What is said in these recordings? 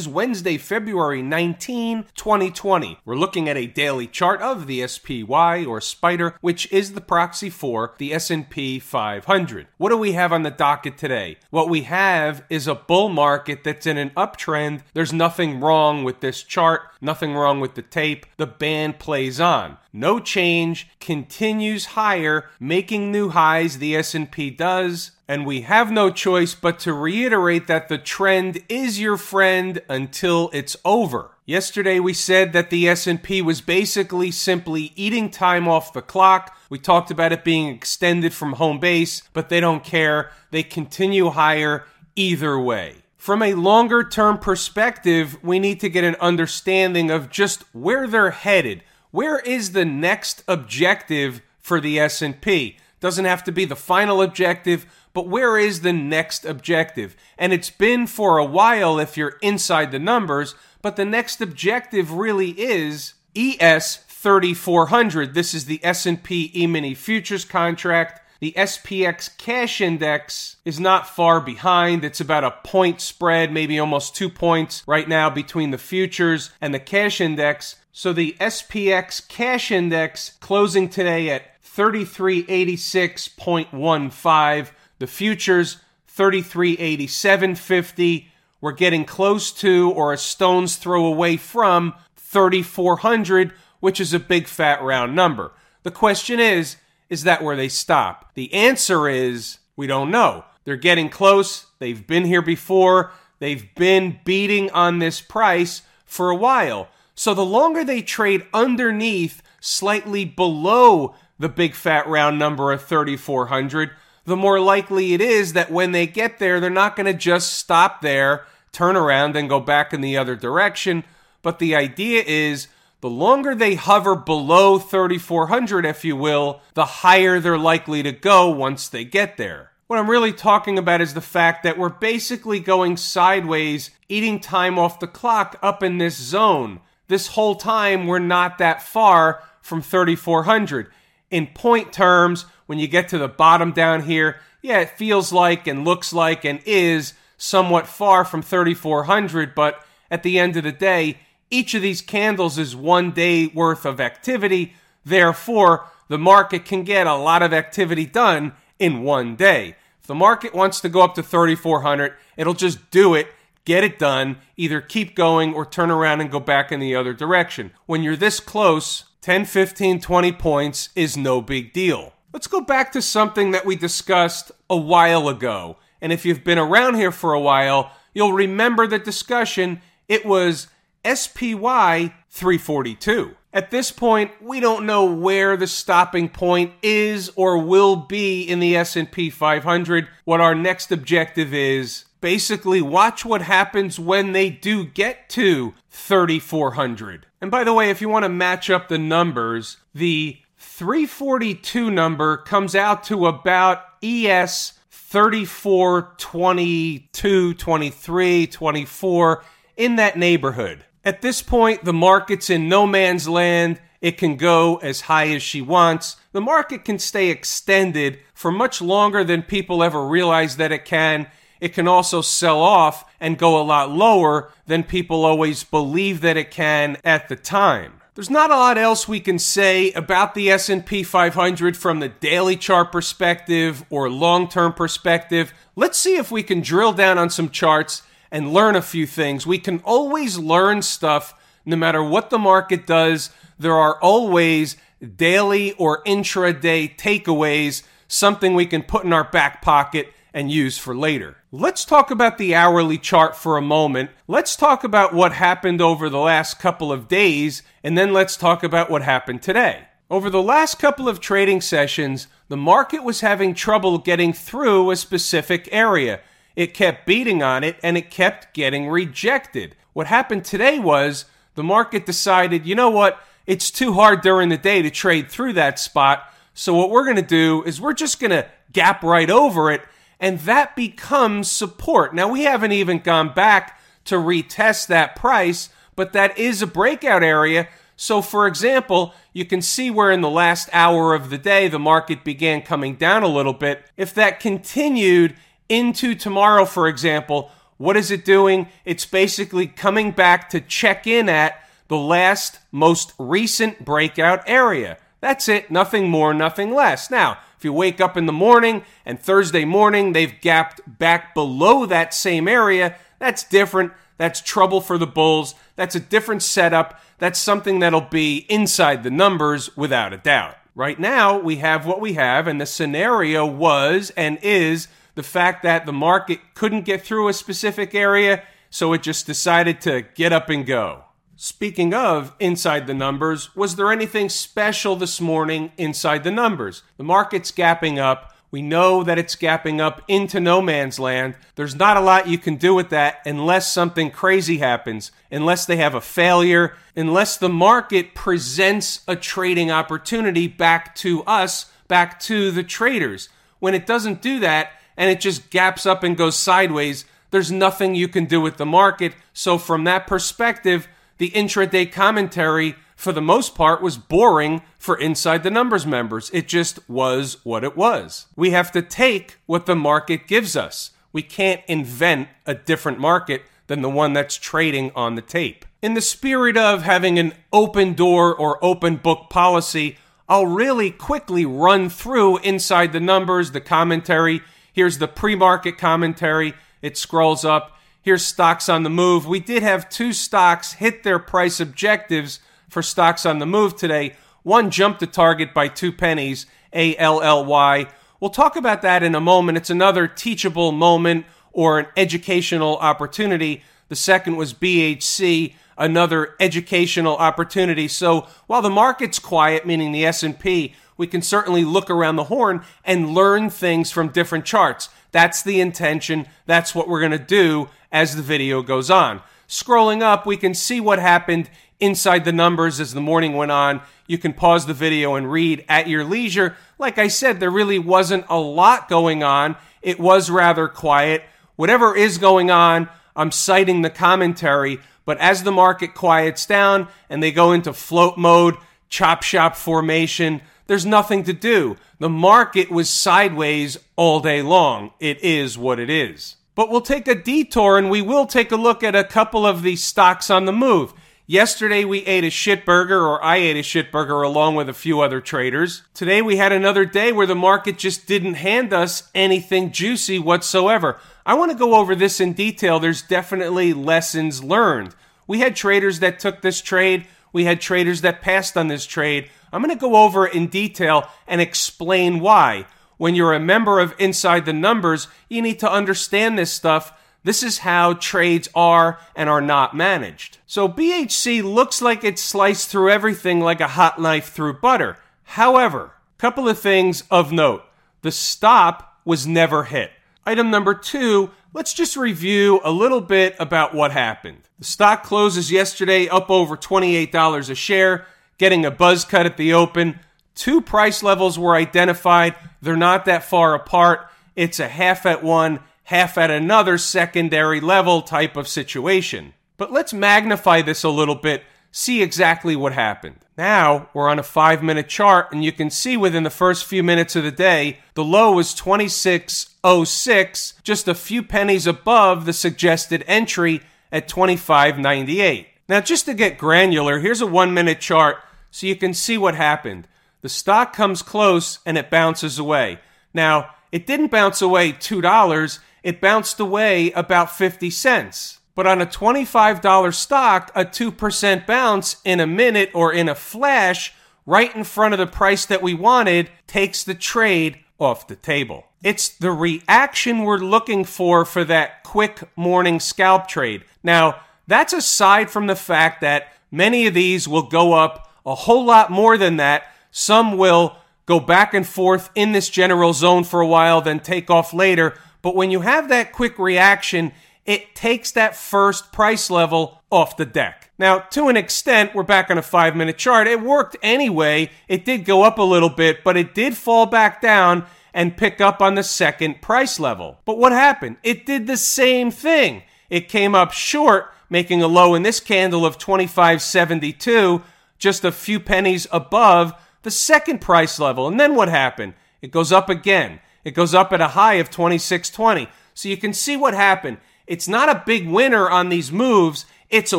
Is Wednesday, February 19, 2020. We're looking at a daily chart of the SPY or Spider, which is the proxy for the S&P 500. What do we have on the docket today? What we have is a bull market that's in an uptrend. There's nothing wrong with this chart, nothing wrong with the tape. The band plays on. No change, continues higher, making new highs the S&P does and we have no choice but to reiterate that the trend is your friend until it's over. Yesterday we said that the S&P was basically simply eating time off the clock. We talked about it being extended from home base, but they don't care. They continue higher either way. From a longer term perspective, we need to get an understanding of just where they're headed. Where is the next objective for the S&P? Doesn't have to be the final objective, but where is the next objective? And it's been for a while if you're inside the numbers, but the next objective really is ES 3400. This is the S&P E-mini futures contract. The SPX cash index is not far behind. It's about a point spread, maybe almost 2 points right now between the futures and the cash index. So the SPX cash index closing today at 3386.15 the futures 3387.50. We're getting close to or a stone's throw away from 3400, which is a big fat round number. The question is, is that where they stop? The answer is we don't know. They're getting close. They've been here before. They've been beating on this price for a while. So the longer they trade underneath, slightly below the big fat round number of 3400, the more likely it is that when they get there, they're not going to just stop there, turn around, and go back in the other direction. But the idea is the longer they hover below 3,400, if you will, the higher they're likely to go once they get there. What I'm really talking about is the fact that we're basically going sideways, eating time off the clock up in this zone. This whole time, we're not that far from 3,400. In point terms, when you get to the bottom down here, yeah, it feels like and looks like and is somewhat far from 3400, but at the end of the day, each of these candles is one day worth of activity. Therefore, the market can get a lot of activity done in one day. If the market wants to go up to 3400, it'll just do it, get it done, either keep going or turn around and go back in the other direction. When you're this close, 10, 15, 20 points is no big deal. Let's go back to something that we discussed a while ago. And if you've been around here for a while, you'll remember the discussion. It was SPY 342. At this point, we don't know where the stopping point is or will be in the S&P 500. What our next objective is, basically watch what happens when they do get to 3400. And by the way, if you want to match up the numbers, the 342 number comes out to about ES 34, 22, 23, 24, in that neighborhood. At this point, the market's in no man's land. It can go as high as she wants. The market can stay extended for much longer than people ever realize that it can. It can also sell off and go a lot lower than people always believe that it can at the time. There's not a lot else we can say about the S&P 500 from the daily chart perspective or long-term perspective. Let's see if we can drill down on some charts and learn a few things. We can always learn stuff no matter what the market does. There are always daily or intraday takeaways, something we can put in our back pocket and use for later. Let's talk about the hourly chart for a moment. Let's talk about what happened over the last couple of days, and then let's talk about what happened today. Over the last couple of trading sessions, the market was having trouble getting through a specific area. It kept beating on it and it kept getting rejected. What happened today was the market decided, you know what? It's too hard during the day to trade through that spot. So what we're going to do is we're just going to gap right over it and that becomes support. Now, we haven't even gone back to retest that price, but that is a breakout area. So, for example, you can see where in the last hour of the day the market began coming down a little bit. If that continued into tomorrow, for example, what is it doing? It's basically coming back to check in at the last most recent breakout area. That's it, nothing more, nothing less. Now, if you wake up in the morning and Thursday morning they've gapped back below that same area, that's different. That's trouble for the Bulls. That's a different setup. That's something that'll be inside the numbers without a doubt. Right now, we have what we have, and the scenario was and is the fact that the market couldn't get through a specific area, so it just decided to get up and go. Speaking of inside the numbers, was there anything special this morning inside the numbers? The market's gapping up. We know that it's gapping up into no man's land. There's not a lot you can do with that unless something crazy happens, unless they have a failure, unless the market presents a trading opportunity back to us, back to the traders. When it doesn't do that, and it just gaps up and goes sideways, there's nothing you can do with the market. So, from that perspective, the intraday commentary, for the most part, was boring for Inside the Numbers members. It just was what it was. We have to take what the market gives us. We can't invent a different market than the one that's trading on the tape. In the spirit of having an open door or open book policy, I'll really quickly run through inside the numbers, the commentary, Here's the pre market commentary. It scrolls up. Here's stocks on the move. We did have two stocks hit their price objectives for stocks on the move today. One jumped the target by two pennies, A L L Y. We'll talk about that in a moment. It's another teachable moment or an educational opportunity. The second was BHC, another educational opportunity. So while the market's quiet, meaning the S&P, we can certainly look around the horn and learn things from different charts. That's the intention. That's what we're going to do as the video goes on. Scrolling up, we can see what happened inside the numbers as the morning went on. You can pause the video and read at your leisure. Like I said, there really wasn't a lot going on. It was rather quiet. Whatever is going on, I'm citing the commentary. But as the market quiets down and they go into float mode, chop shop formation, there's nothing to do. The market was sideways all day long. It is what it is. But we'll take a detour and we will take a look at a couple of these stocks on the move. Yesterday we ate a shit burger, or I ate a shit burger along with a few other traders. Today we had another day where the market just didn't hand us anything juicy whatsoever. I want to go over this in detail. There's definitely lessons learned. We had traders that took this trade, we had traders that passed on this trade. I'm going to go over in detail and explain why. When you're a member of Inside the Numbers, you need to understand this stuff. This is how trades are and are not managed. So BHC looks like it sliced through everything like a hot knife through butter. However, couple of things of note. The stop was never hit. Item number two, let's just review a little bit about what happened. The stock closes yesterday up over $28 a share getting a buzz cut at the open. Two price levels were identified. They're not that far apart. It's a half at one, half at another secondary level type of situation. But let's magnify this a little bit, see exactly what happened. Now we're on a five minute chart, and you can see within the first few minutes of the day, the low was 26.06, just a few pennies above the suggested entry at 25.98. Now, just to get granular, here's a one minute chart so you can see what happened. The stock comes close and it bounces away. Now, it didn't bounce away $2, it bounced away about 50 cents. But on a $25 stock, a 2% bounce in a minute or in a flash, right in front of the price that we wanted, takes the trade off the table. It's the reaction we're looking for for that quick morning scalp trade. Now, that's aside from the fact that many of these will go up a whole lot more than that. Some will go back and forth in this general zone for a while, then take off later. But when you have that quick reaction, it takes that first price level off the deck. Now, to an extent, we're back on a five minute chart. It worked anyway. It did go up a little bit, but it did fall back down. and pick up on the second price level. But what happened? It did the same thing. It came up short, making a low in this candle of 25.72, just a few pennies above the second price level. And then what happened? It goes up again. It goes up at a high of 26.20. So you can see what happened. It's not a big winner on these moves. It's a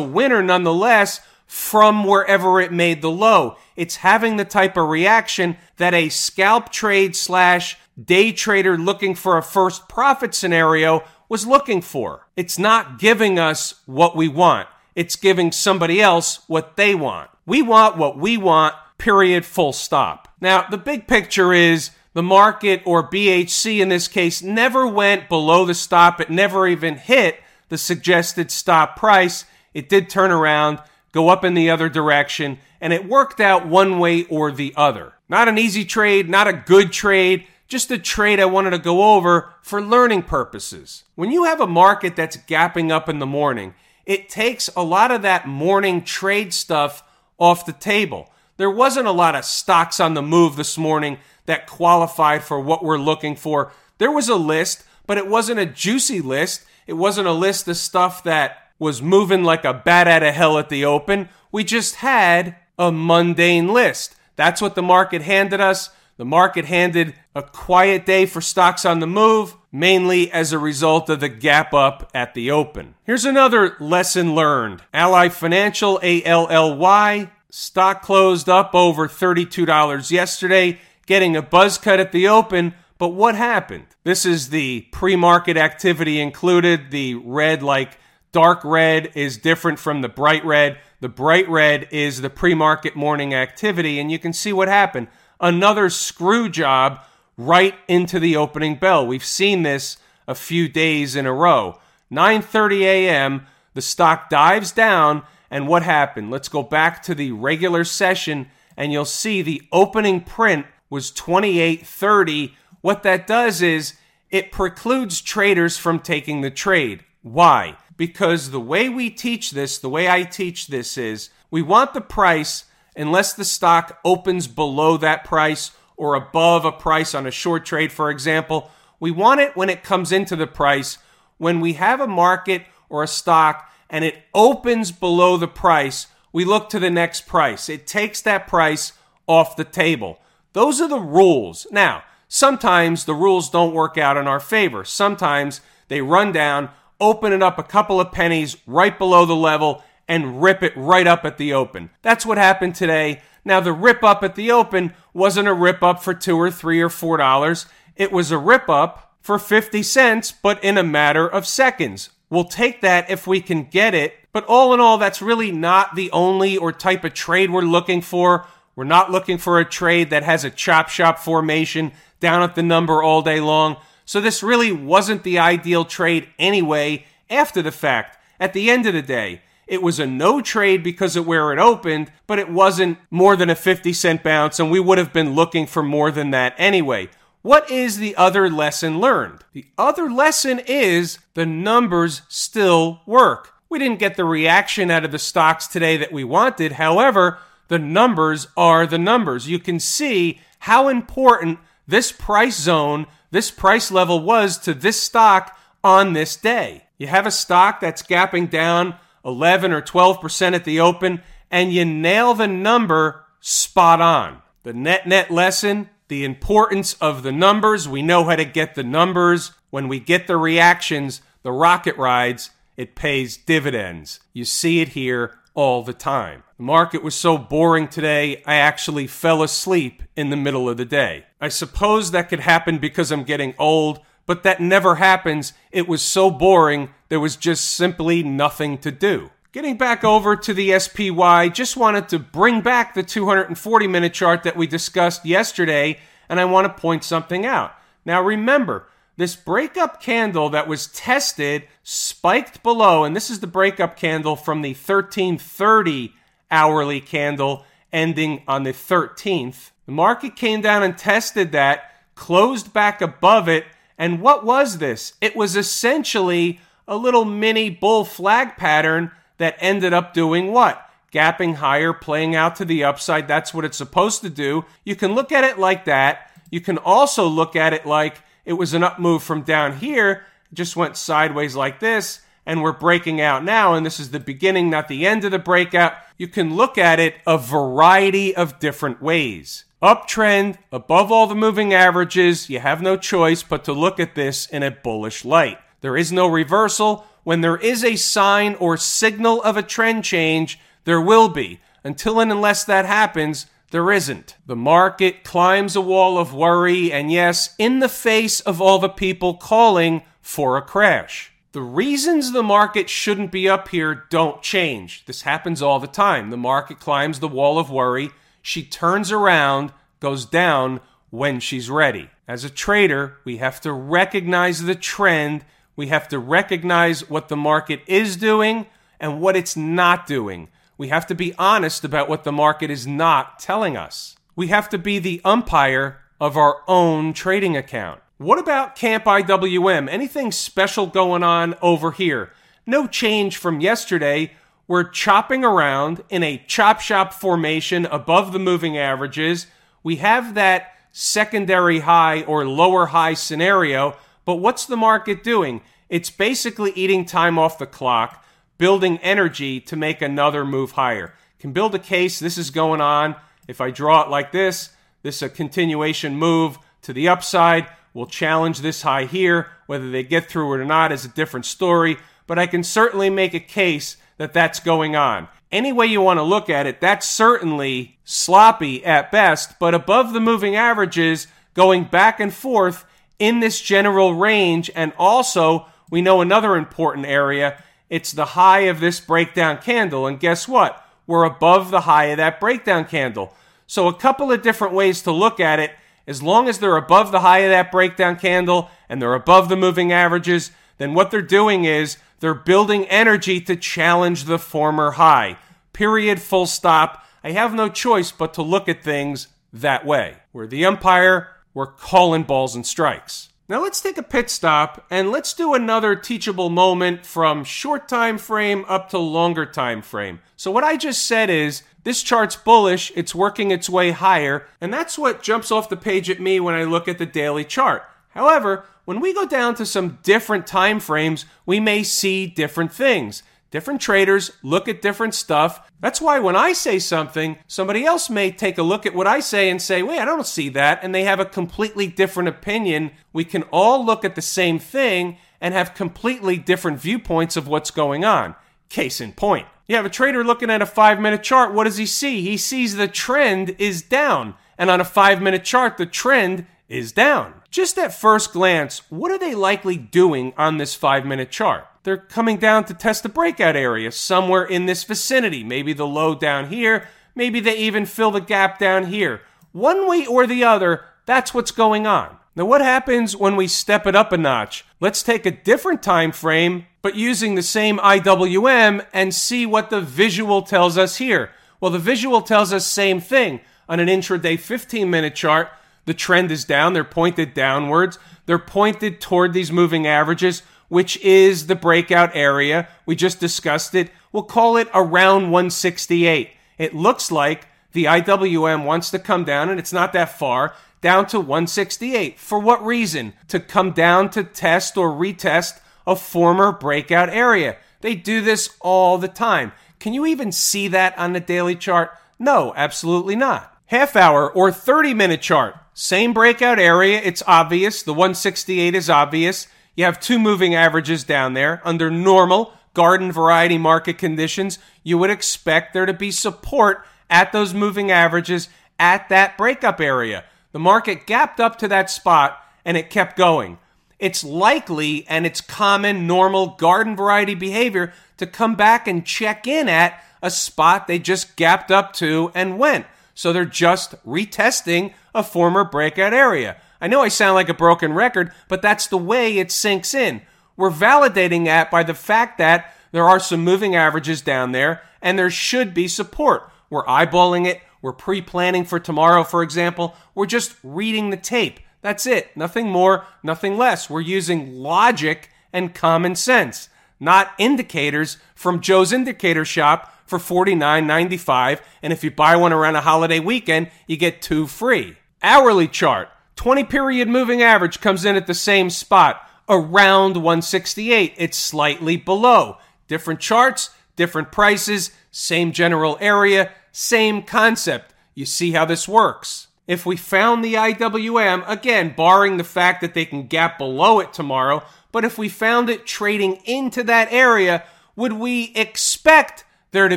winner nonetheless from wherever it made the low. It's having the type of reaction that a scalp trade slash day trader looking for a first profit scenario was looking for. It's not giving us what we want. It's giving somebody else what they want. We want what we want, period, full stop. Now, the big picture is the market or BHC in this case never went below the stop. It never even hit the suggested stop price. It did turn around, go up in the other direction, and it worked out one way or the other. Not an easy trade, not a good trade, just a trade I wanted to go over for learning purposes. When you have a market that's gapping up in the morning, it takes a lot of that morning trade stuff off the table. There wasn't a lot of stocks on the move this morning that qualified for what we're looking for. There was a list, but it wasn't a juicy list. It wasn't a list of stuff that was moving like a bat out of hell at the open. We just had a mundane list. That's what the market handed us. The market handed a quiet day for stocks on the move, mainly as a result of the gap up at the open. Here's another lesson learned Ally Financial, A L L Y, stock closed up over $32 yesterday, getting a buzz cut at the open. But what happened? This is the pre market activity included. The red, like dark red, is different from the bright red. The bright red is the pre market morning activity, and you can see what happened another screw job right into the opening bell. We've seen this a few days in a row. 9:30 a.m., the stock dives down and what happened? Let's go back to the regular session and you'll see the opening print was 28.30. What that does is it precludes traders from taking the trade. Why? Because the way we teach this, the way I teach this is we want the price unless the stock opens below that price or above a price on a short trade, for example. We want it when it comes into the price. When we have a market or a stock and it opens below the price, we look to the next price. It takes that price off the table. Those are the rules. Now, sometimes the rules don't work out in our favor. Sometimes they run down, open it up a couple of pennies right below the level, and rip it right up at the open. That's what happened today. Now, the rip up at the open wasn't a rip up for two or three or four dollars. It was a rip up for 50 cents, but in a matter of seconds. We'll take that if we can get it. But all in all, that's really not the only or type of trade we're looking for. We're not looking for a trade that has a chop shop formation down at the number all day long. So this really wasn't the ideal trade anyway after the fact. At the end of the day, it was a no trade because of where it opened, but it wasn't more than a 50 cent bounce, and we would have been looking for more than that anyway. What is the other lesson learned? The other lesson is the numbers still work. We didn't get the reaction out of the stocks today that we wanted. However, the numbers are the numbers. You can see how important this price zone, this price level was to this stock on this day. You have a stock that's gapping down 11 or 12% at the open, and you nail the number spot on. The net net lesson the importance of the numbers. We know how to get the numbers. When we get the reactions, the rocket rides, it pays dividends. You see it here all the time. The market was so boring today, I actually fell asleep in the middle of the day. I suppose that could happen because I'm getting old but that never happens. It was so boring, there was just simply nothing to do. Getting back over to the SPY, just wanted to bring back the 240 minute chart that we discussed yesterday, and I want to point something out. Now remember, this breakup candle that was tested spiked below, and this is the breakup candle from the 1330 hourly candle ending on the 13th. The market came down and tested that, closed back above it, and what was this? It was essentially a little mini bull flag pattern that ended up doing what? Gapping higher, playing out to the upside. That's what it's supposed to do. You can look at it like that. You can also look at it like it was an up move from down here, just went sideways like this, and we're breaking out now, and this is the beginning, not the end of the breakout. You can look at it a variety of different ways. Uptrend, above all the moving averages, you have no choice but to look at this in a bullish light. There is no reversal. When there is a sign or signal of a trend change, there will be. Until and unless that happens, there isn't. The market climbs a wall of worry, and yes, in the face of all the people calling for a crash. The reasons the market shouldn't be up here don't change. This happens all the time. The market climbs the wall of worry. She turns around, goes down when she's ready. As a trader, we have to recognize the trend. We have to recognize what the market is doing and what it's not doing. We have to be honest about what the market is not telling us. We have to be the umpire of our own trading account. What about Camp IWM? Anything special going on over here? No change from yesterday. We're chopping around in a chop shop formation above the moving averages. We have that secondary high or lower high scenario, but what's the market doing? It's basically eating time off the clock building energy to make another move higher. Can build a case. This is going on. If I draw it like this, this is a continuation move to the upside. We'll challenge this high here. Whether they get through it or not is a different story, but I can certainly make a case that that's going on. Any way you want to look at it, that's certainly sloppy at best, but above the moving averages, going back and forth in this general range. And also, we know another important area it's the high of this breakdown candle. And guess what? We're above the high of that breakdown candle. So, a couple of different ways to look at it. As long as they're above the high of that breakdown candle and they're above the moving averages, then what they're doing is they're building energy to challenge the former high. Period, full stop. I have no choice but to look at things that way. We're the umpire, we're calling balls and strikes. Now let's take a pit stop and let's do another teachable moment from short time frame up to longer time frame. So what I just said is this chart's bullish, it's working its way higher, and that's what jumps off the page at me when I look at the daily chart. However, when we go down to some different time frames, we may see different things. Different traders look at different stuff. That's why when I say something, somebody else may take a look at what I say and say, wait, I don't see that. And they have a completely different opinion. We can all look at the same thing and have completely different viewpoints of what's going on. Case in point. You have a trader looking at a five minute chart. What does he see? He sees the trend is down. And on a five minute chart, the trend is down. Just at first glance, what are they likely doing on this five minute chart? They're coming down to test the breakout area somewhere in this vicinity. Maybe the low down here, maybe they even fill the gap down here. One way or the other, that's what's going on. Now what happens when we step it up a notch? Let's take a different time frame but using the same IWM and see what the visual tells us here. Well, the visual tells us same thing. On an intraday 15 minute chart, the trend is down, they're pointed downwards, they're pointed toward these moving averages which is the breakout area. We just discussed it. We'll call it around 168. It looks like the IWM wants to come down, and it's not that far, down to 168. For what reason? To come down to test or retest a former breakout area. They do this all the time. Can you even see that on the daily chart? No, absolutely not. Half hour or 30 minute chart. Same breakout area. It's obvious. The 168 is obvious. You have two moving averages down there. Under normal garden variety market conditions, you would expect there to be support at those moving averages at that breakup area. The market gapped up to that spot and it kept going. It's likely and it's common normal garden variety behavior to come back and check in at a spot they just gapped up to and went. So they're just retesting a former breakout area. I know I sound like a broken record, but that's the way it sinks in. We're validating that by the fact that there are some moving averages down there and there should be support. We're eyeballing it. We're pre planning for tomorrow, for example. We're just reading the tape. That's it. Nothing more, nothing less. We're using logic and common sense, not indicators from Joe's Indicator Shop for $49.95. And if you buy one around a holiday weekend, you get two free. Hourly chart 20 period moving average comes in at the same spot, around 168. It's slightly below. Different charts, different prices, same general area, same concept. You see how this works. If we found the IWM, again, barring the fact that they can gap below it tomorrow, but if we found it trading into that area, would we expect there to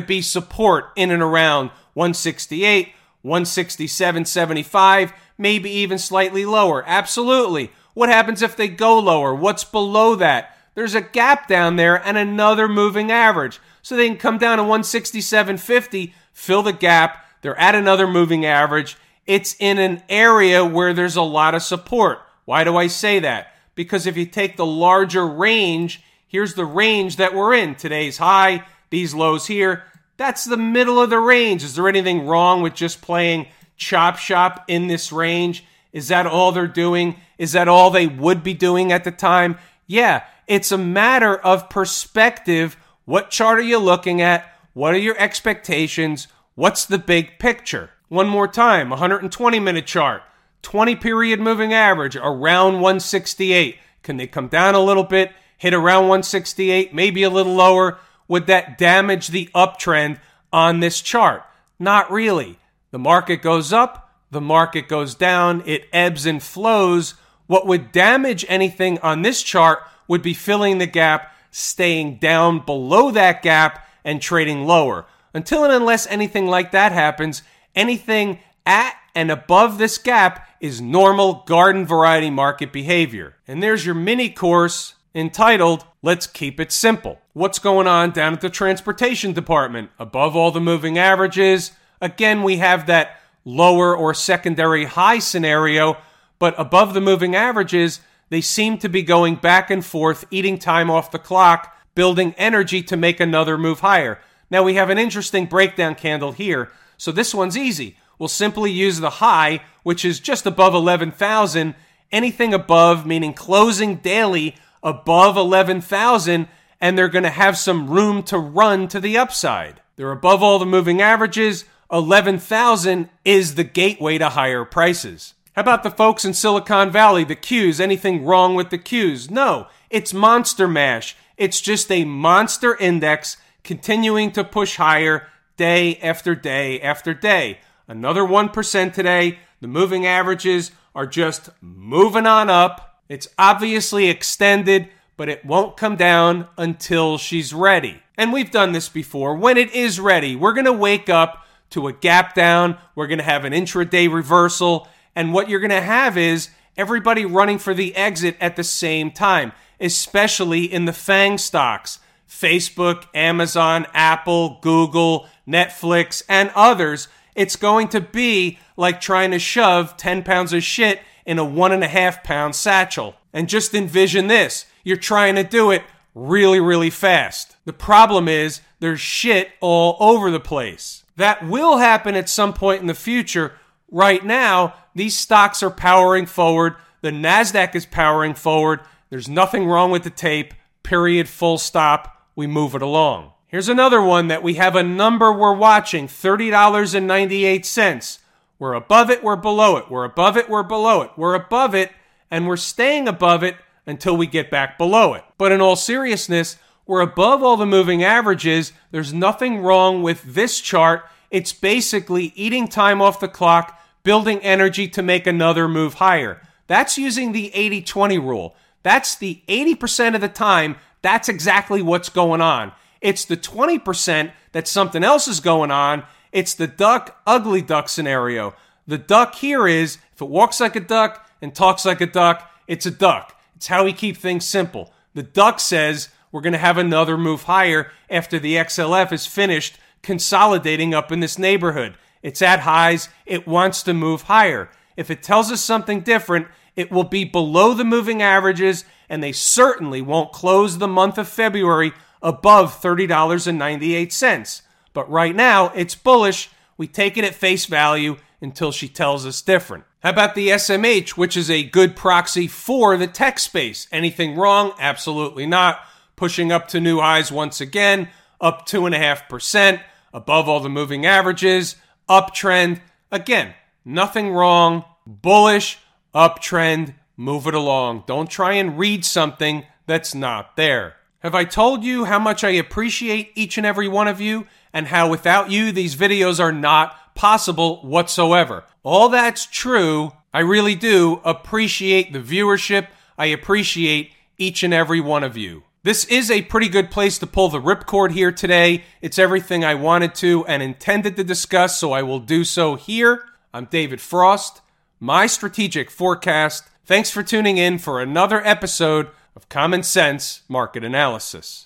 be support in and around 168, 167.75, maybe even slightly lower? Absolutely. What happens if they go lower? What's below that? There's a gap down there and another moving average. So they can come down to 167.50, fill the gap. They're at another moving average. It's in an area where there's a lot of support. Why do I say that? Because if you take the larger range, here's the range that we're in. Today's high, these lows here. That's the middle of the range. Is there anything wrong with just playing chop shop in this range? Is that all they're doing? Is that all they would be doing at the time? Yeah, it's a matter of perspective. What chart are you looking at? What are your expectations? What's the big picture? One more time 120 minute chart, 20 period moving average around 168. Can they come down a little bit, hit around 168, maybe a little lower? Would that damage the uptrend on this chart? Not really. The market goes up, the market goes down, it ebbs and flows. What would damage anything on this chart would be filling the gap, staying down below that gap, and trading lower. Until and unless anything like that happens, anything at and above this gap is normal garden variety market behavior. And there's your mini course entitled Let's Keep It Simple. What's going on down at the transportation department? Above all the moving averages, again, we have that lower or secondary high scenario, but above the moving averages, they seem to be going back and forth, eating time off the clock, building energy to make another move higher. Now we have an interesting breakdown candle here, so this one's easy. We'll simply use the high, which is just above 11,000. Anything above, meaning closing daily above 11,000 and they're going to have some room to run to the upside. They're above all the moving averages. 11,000 is the gateway to higher prices. How about the folks in Silicon Valley, the Qs? Anything wrong with the Qs? No, it's monster mash. It's just a monster index continuing to push higher day after day after day. Another 1% today. The moving averages are just moving on up. It's obviously extended, but it won't come down until she's ready. And we've done this before. When it is ready, we're going to wake up to a gap down. We're going to have an intraday reversal. And what you're going to have is everybody running for the exit at the same time, especially in the FANG stocks Facebook, Amazon, Apple, Google, Netflix, and others. It's going to be like trying to shove 10 pounds of shit in a one and a half pound satchel. And just envision this you're trying to do it really, really fast. The problem is there's shit all over the place. That will happen at some point in the future. Right now, these stocks are powering forward. The NASDAQ is powering forward. There's nothing wrong with the tape. Period. Full stop. We move it along. Here's another one that we have a number we're watching $30.98. We're above it, we're below it. We're above it, we're below it. We're above it, and we're staying above it until we get back below it. But in all seriousness, we're above all the moving averages. There's nothing wrong with this chart. It's basically eating time off the clock, building energy to make another move higher. That's using the 80 20 rule. That's the 80% of the time, that's exactly what's going on. It's the 20% that something else is going on, it's the duck, ugly duck scenario. The duck here is if it walks like a duck and talks like a duck, it's a duck. It's how we keep things simple. The duck says we're going to have another move higher after the XLF is finished consolidating up in this neighborhood. It's at highs, it wants to move higher. If it tells us something different, it will be below the moving averages, and they certainly won't close the month of February above $30.98. But right now, it's bullish. We take it at face value until she tells us different. How about the SMH, which is a good proxy for the tech space? Anything wrong? Absolutely not. Pushing up to new highs once again, up 2.5%, above all the moving averages, uptrend. Again, nothing wrong, bullish, uptrend, move it along. Don't try and read something that's not there. Have I told you how much I appreciate each and every one of you and how without you these videos are not possible whatsoever? All that's true. I really do appreciate the viewership. I appreciate each and every one of you. This is a pretty good place to pull the ripcord here today. It's everything I wanted to and intended to discuss, so I will do so here. I'm David Frost, my strategic forecast. Thanks for tuning in for another episode of Common Sense Market Analysis.